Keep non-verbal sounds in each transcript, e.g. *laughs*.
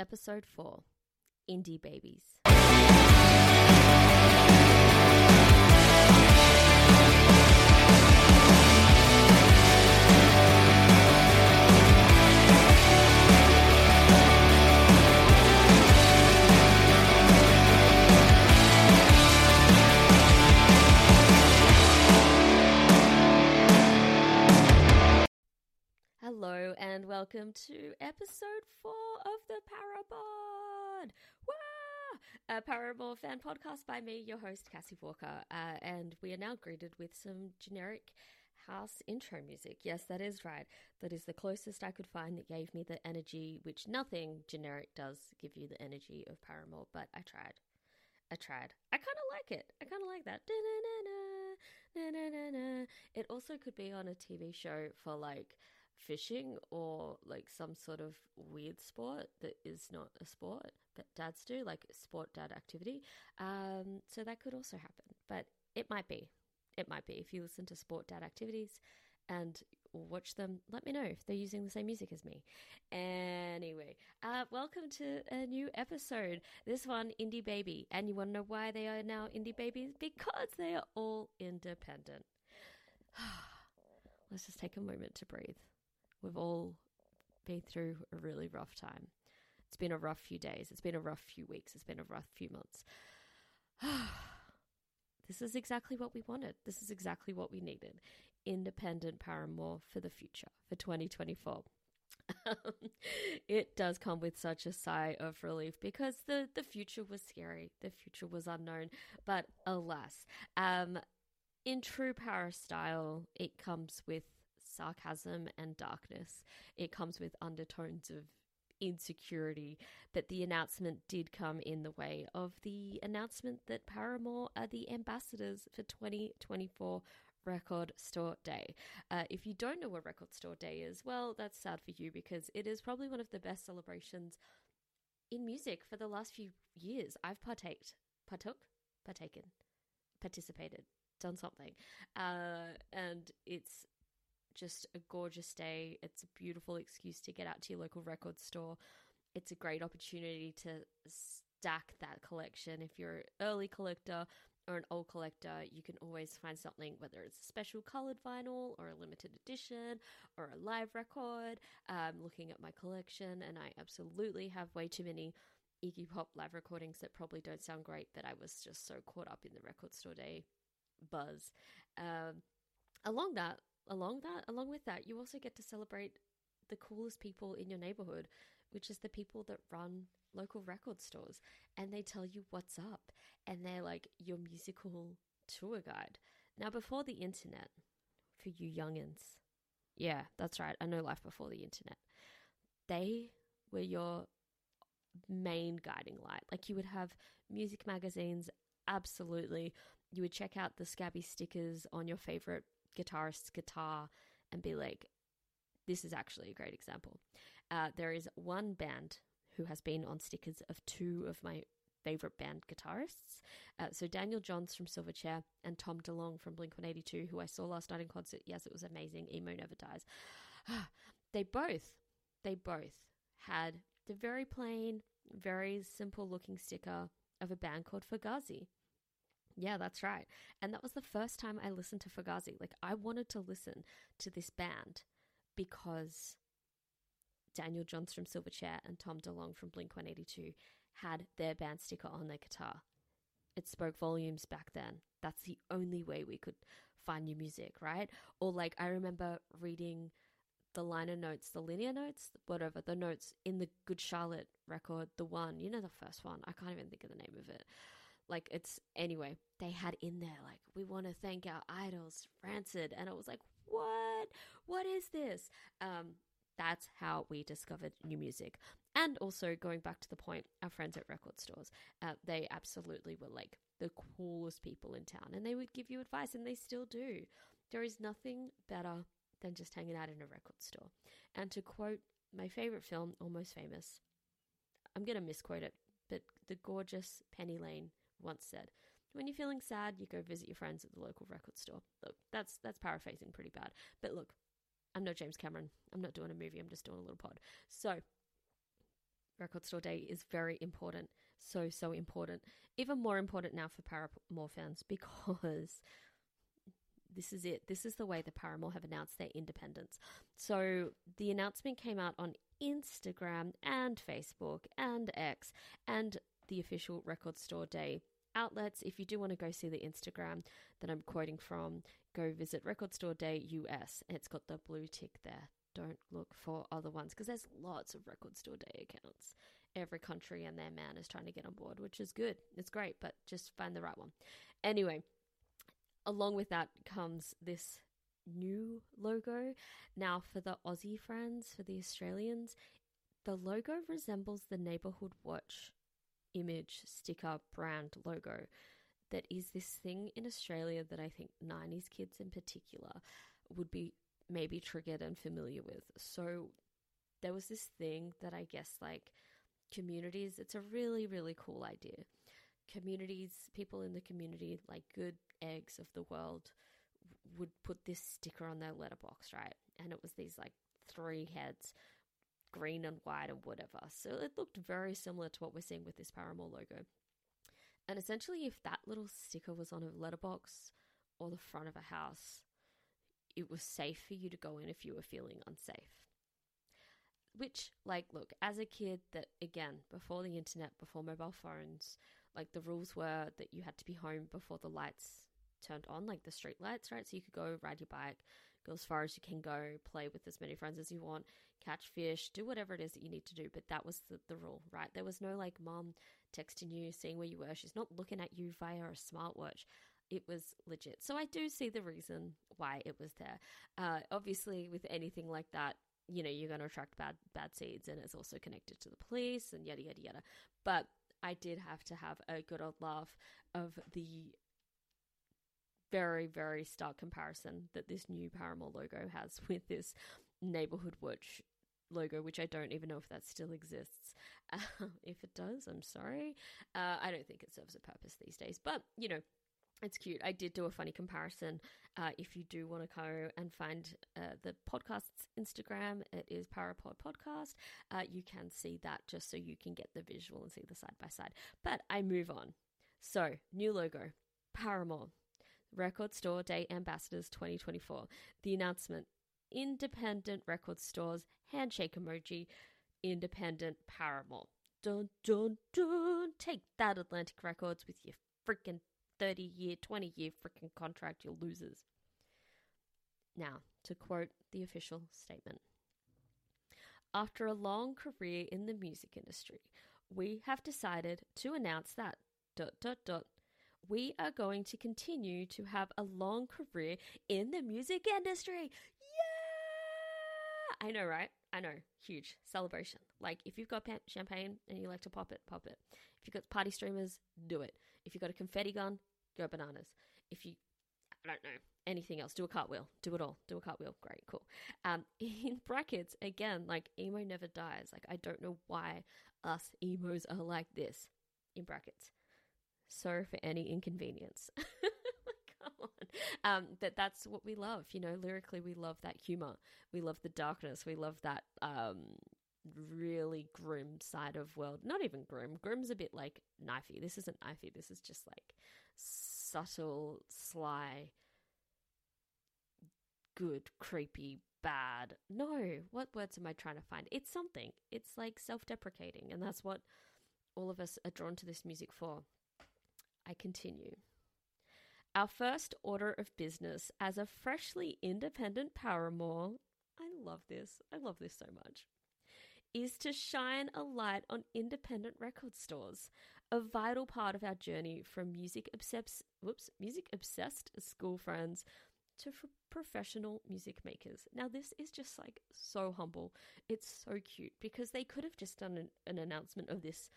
Episode 4 Indie Babies. Hello and welcome to episode four of the Parapod. Wah! A Paramore fan podcast by me, your host Cassie Walker, uh, and we are now greeted with some generic house intro music. Yes, that is right. That is the closest I could find that gave me the energy, which nothing generic does give you the energy of Paramore, but I tried. I tried. I kind of like it. I kind of like that. It also could be on a TV show for like fishing or like some sort of weird sport that is not a sport but dads do like sport dad activity um so that could also happen. But it might be. It might be. If you listen to sport dad activities and watch them let me know if they're using the same music as me. Anyway uh welcome to a new episode. This one indie baby. And you want to know why they are now indie babies because they are all independent. *sighs* Let's just take a moment to breathe We've all been through a really rough time. It's been a rough few days. It's been a rough few weeks. It's been a rough few months. *sighs* this is exactly what we wanted. This is exactly what we needed. Independent Paramore for the future, for 2024. *laughs* it does come with such a sigh of relief because the, the future was scary. The future was unknown. But alas, um, in true Para style, it comes with sarcasm and darkness. It comes with undertones of insecurity, but the announcement did come in the way of the announcement that Paramore are the ambassadors for 2024 Record Store Day. Uh, if you don't know what Record Store Day is, well, that's sad for you because it is probably one of the best celebrations in music for the last few years. I've partaked, partook, partaken, participated, done something, uh, and it's just a gorgeous day. It's a beautiful excuse to get out to your local record store. It's a great opportunity to stack that collection. If you're an early collector or an old collector, you can always find something, whether it's a special colored vinyl or a limited edition or a live record. Um, looking at my collection, and I absolutely have way too many Iggy Pop live recordings that probably don't sound great, but I was just so caught up in the record store day buzz. Um, along that, along that, along with that, you also get to celebrate the coolest people in your neighborhood, which is the people that run local record stores and they tell you what's up and they're like your musical tour guide. Now, before the internet, for you youngins, yeah, that's right, I know life before the internet, they were your main guiding light. Like you would have music magazines, absolutely. You would check out the scabby stickers on your favorite guitarist's guitar and be like, this is actually a great example. Uh, there is one band who has been on stickers of two of my favorite band guitarists. Uh, so Daniel Johns from Silverchair and Tom DeLonge from Blink 182, who I saw last night in concert. Yes, it was amazing. Emo never dies. *sighs* they both, they both had the very plain, very simple looking sticker of a band called Fugazi. Yeah, that's right. And that was the first time I listened to Fugazi. Like, I wanted to listen to this band because Daniel Johns from Silverchair and Tom DeLonge from Blink 182 had their band sticker on their guitar. It spoke volumes back then. That's the only way we could find new music, right? Or, like, I remember reading the liner notes, the linear notes, whatever, the notes in the Good Charlotte record, the one, you know, the first one. I can't even think of the name of it. Like it's anyway, they had in there like we want to thank our idols, Rancid, and I was like, what? What is this? Um, that's how we discovered new music. And also going back to the point, our friends at record stores, uh, they absolutely were like the coolest people in town, and they would give you advice, and they still do. There is nothing better than just hanging out in a record store. And to quote my favorite film, Almost Famous, I'm going to misquote it, but the gorgeous Penny Lane once said. When you're feeling sad, you go visit your friends at the local record store. Look, that's that's paraphrasing pretty bad. But look, I'm not James Cameron. I'm not doing a movie. I'm just doing a little pod. So, Record Store Day is very important. So, so important. Even more important now for Paramore fans because this is it. This is the way the Paramore have announced their independence. So, the announcement came out on Instagram and Facebook and X and the official Record Store Day outlets. If you do want to go see the Instagram that I'm quoting from, go visit Record Store Day US. It's got the blue tick there. Don't look for other ones because there's lots of Record Store Day accounts. Every country and their man is trying to get on board, which is good. It's great, but just find the right one. Anyway, along with that comes this new logo. Now, for the Aussie friends, for the Australians, the logo resembles the neighborhood watch image, sticker, brand logo that is this thing in Australia that I think 90s kids in particular would be maybe triggered and familiar with. So there was this thing that I guess like communities, it's a really, really cool idea. Communities, people in the community, like good eggs of the world, would put this sticker on their letterbox, right? And it was these like three heads, green and white and whatever. So it looked very similar to what we're seeing with this Paramore logo. And essentially, if that little sticker was on a letterbox or the front of a house, it was safe for you to go in if you were feeling unsafe. Which, like, look, as a kid, that again, before the internet, before mobile phones, like the rules were that you had to be home before the lights turned on, like the street lights, right? So you could go ride your bike, as far as you can go, play with as many friends as you want, catch fish, do whatever it is that you need to do. But that was the, the rule, right? There was no like mom texting you, seeing where you were. She's not looking at you via a smartwatch. It was legit. So I do see the reason why it was there. Uh, obviously, with anything like that, you know, you're going to attract bad bad seeds, and it's also connected to the police and yada yada yada. But I did have to have a good old laugh of the very, very stark comparison that this new Paramore logo has *laughs* with this neighborhood watch logo, which I don't even know if that still exists. *laughs* Uh, if it does, I'm sorry. Uh, I don't think it serves a purpose these days, but you know, it's cute. I did do a funny comparison. Uh, if you do want to go and find uh, the podcast's Instagram, it is Parapod Podcast. Uh, you can see that just so you can get the visual and see the side by side. But I move on. So, new logo Paramore. Record Store Day Ambassadors 2024. The announcement independent record stores, handshake emoji, independent Paramore. Dun dun dun. Take that, Atlantic Records, with your freaking 30 year, 20 year freaking contract, you losers. Now, to quote the official statement After a long career in the music industry, we have decided to announce that. Dot, dot, dot we are going to continue to have a long career in the music industry. Yeah! I know, right? I know. Huge celebration. Like, if you've got champagne and you like to pop it, pop it. If you've got party streamers, do it. If you've got a confetti gun, go bananas. If you, I don't know, anything else, do a cartwheel. Do it all. Do a cartwheel. Great, cool. Um, *laughs* in brackets, again, like, emo never dies. Like, I don't know why us emos are like this. In brackets sorry for any inconvenience. *laughs* Come on. Um, that that's what we love. You know, lyrically, we love that humor. We love the darkness. We love that um, really grim side of world. Not even grim. Grim's a bit like knifey. This isn't knifey. This is just like subtle, sly, good, creepy, bad. No, what words am I trying to find? It's something. It's like self deprecating, and that's what all of us are drawn to this music for. I continue. Our first order of business as a freshly independent Paramore, I love this, I love this so much, is to shine a light on independent record stores, a vital part of our journey from music obsessed, whoops, music obsessed school friends to professional music makers. Now, this is just like so humble. It's so cute because they could have just done an, an announcement of this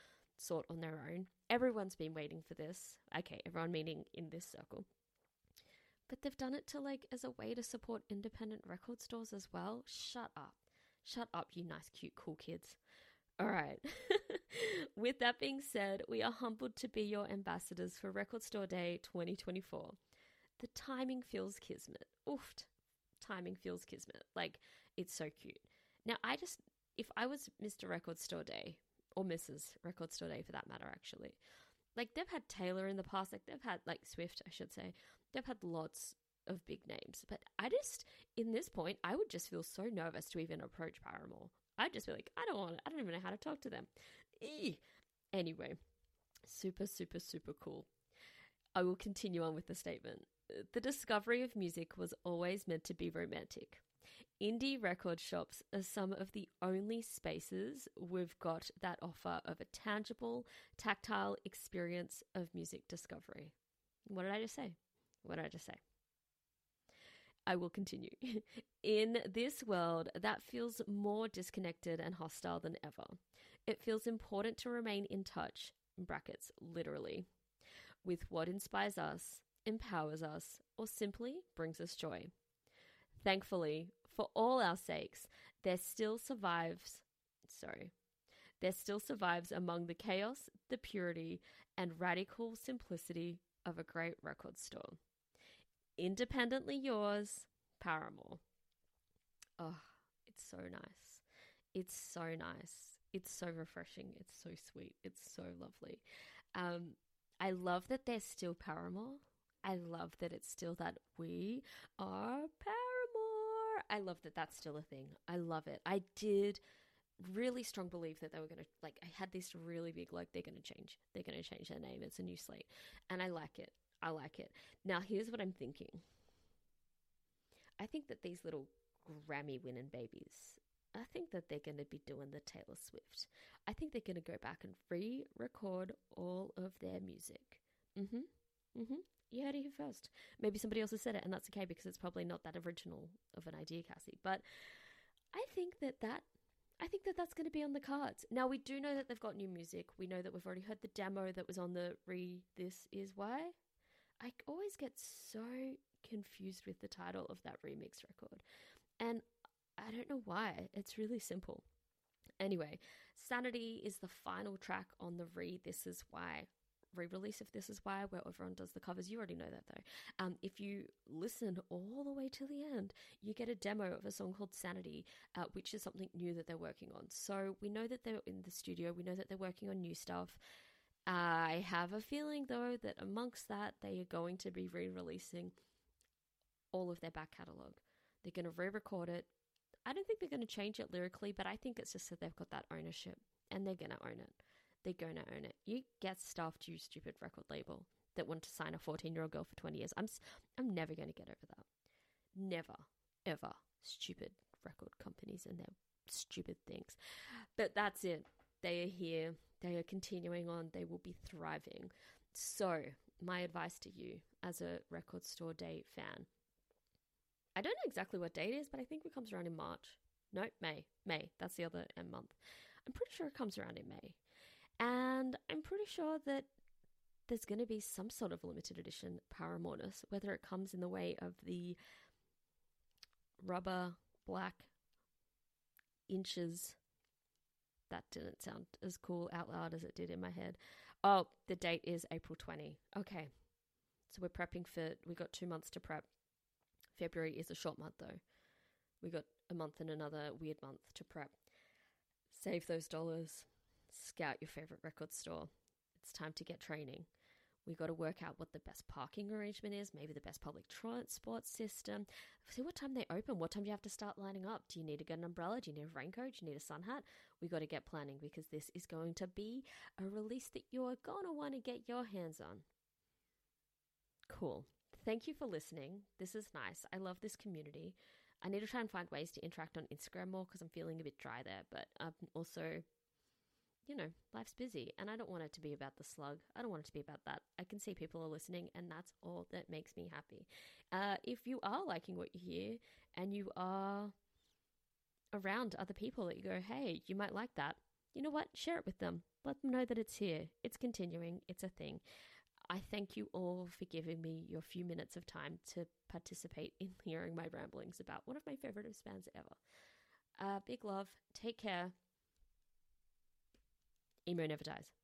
sort on their own. Everyone's been waiting for this. Okay, everyone meaning in this circle. But they've done it to like as a way to support independent record stores as well. Shut up. Shut up, you nice, cute, cool kids. All right. *laughs* With that being said, we are humbled to be your ambassadors for Record Store Day 2024. The timing feels kismet. Oof. Timing feels kismet. Like, it's so cute. Now, I just, if I was Mr. Record Store Day, or Mrs. Record Store Day for that matter, actually. Like they've had Taylor in the past, like they've had like Swift, I should say. They've had lots of big names, but I just in this point, I would just feel so nervous to even approach Paramore. I'd just be like, I don't want, I don't even know how to talk to them. Eey. Anyway, super, super, super cool. I will continue on with the statement. The discovery of music was always meant to be romantic. Indie record shops are some of the only spaces we've got that offer of a tangible, tactile experience of music discovery. What did I just say? What did I just say? I will continue. *laughs* In this world that feels more disconnected and hostile than ever, it feels important to remain in touch, in brackets, literally, with what inspires us, empowers us, or simply brings us joy. Thankfully, for all our sakes, there still survives, sorry, there still survives among the chaos, the purity, and radical simplicity of a great record store. Independently yours, Paramore. Oh, it's so nice. It's so nice. It's so refreshing. It's so sweet. It's so lovely. Um, I love that they're still Paramore. I love that it's still that we are Paramore. I love that that's still a thing. I love it. I did really strong belief that they were going to like I had this really big like they're going to change. They're going to change their name. It's a new slate. And I like it. I like it. Now here's what I'm thinking. I think that these little Grammy winning babies I think that they're going to be doing the Taylor Swift. I think they're going to go back and re record all of their music. Mm hmm. Mm hmm. You heard it here first. Maybe somebody else has said it, and that's okay because it's probably not that original of an idea, Cassie. But I think that that. I think that that's going to be on the cards. Now, we do know that they've got new music. We know that we've already heard the demo that was on the re This Is Why. I always get so confused with the title of that remix record. And I don't know why. It's really simple. Anyway, Sanity is the final track on the re This Is Why re release of This Is Why, where everyone does the covers. You already know that though. Um, if you listen all the way to the end, you get a demo of a song called Sanity, uh, which is something new that they're working on. So we know that they're in the studio, we know that they're working on new stuff. I have a feeling though that amongst that, they are going to be re releasing all of their back catalogue. They're going to re record it, I don't think they're going to change it lyrically, but I think it's just that they've got that ownership and they're going to own it. They're going to own it. You get stuffed, you stupid record label that want to sign a 14 year old girl for 20 years. I'm, I'm never going to get over that. Never, ever. Stupid record companies and their stupid things. But that's it. They are here. They are continuing on. They will be thriving. So, my advice to you as a record store day fan I don't know exactly what date it is, but I think it comes around in March. No, May. May. That's the other M month. I'm pretty sure it comes around in May. And I'm pretty sure that there's going to be some sort of limited edition Paramoreness, whether it comes in the way of the rubber black inches. That didn't sound as cool out loud as it did in my head. Oh, the date is April 20. Okay. So we're prepping for, we got two months to prep. February is a short month though. We got a month and another weird month to prep. Save those dollars. Scout your favorite record store. It's time to get training. We got to work out what the best parking arrangement is, maybe the best public transport system. See what time they open. What time do you have to start lining up? Do you need to get an umbrella? Do you need a raincoat? Do you need a sun hat? We got to get planning because this is going to be a release that you're going to want to get your hands on. Cool. Thank you for listening. This is nice. I love this community. I need to try and find ways to interact on Instagram more because I'm feeling a bit dry there. But I'm also, you know, life's busy and I don't want it to be about the slug. I don't want it to be about that. I can see people are listening and that's all that makes me happy. Uh, if you are liking what you hear and you are around other people that you go, hey, you might like that, you know what? Share it with them. Let them know that it's here. It's continuing. It's a thing. I thank you all for giving me your few minutes of time to participate in *laughs* hearing my ramblings about one of my favorite bands ever. Uh, big love. Take care. Emo never dies.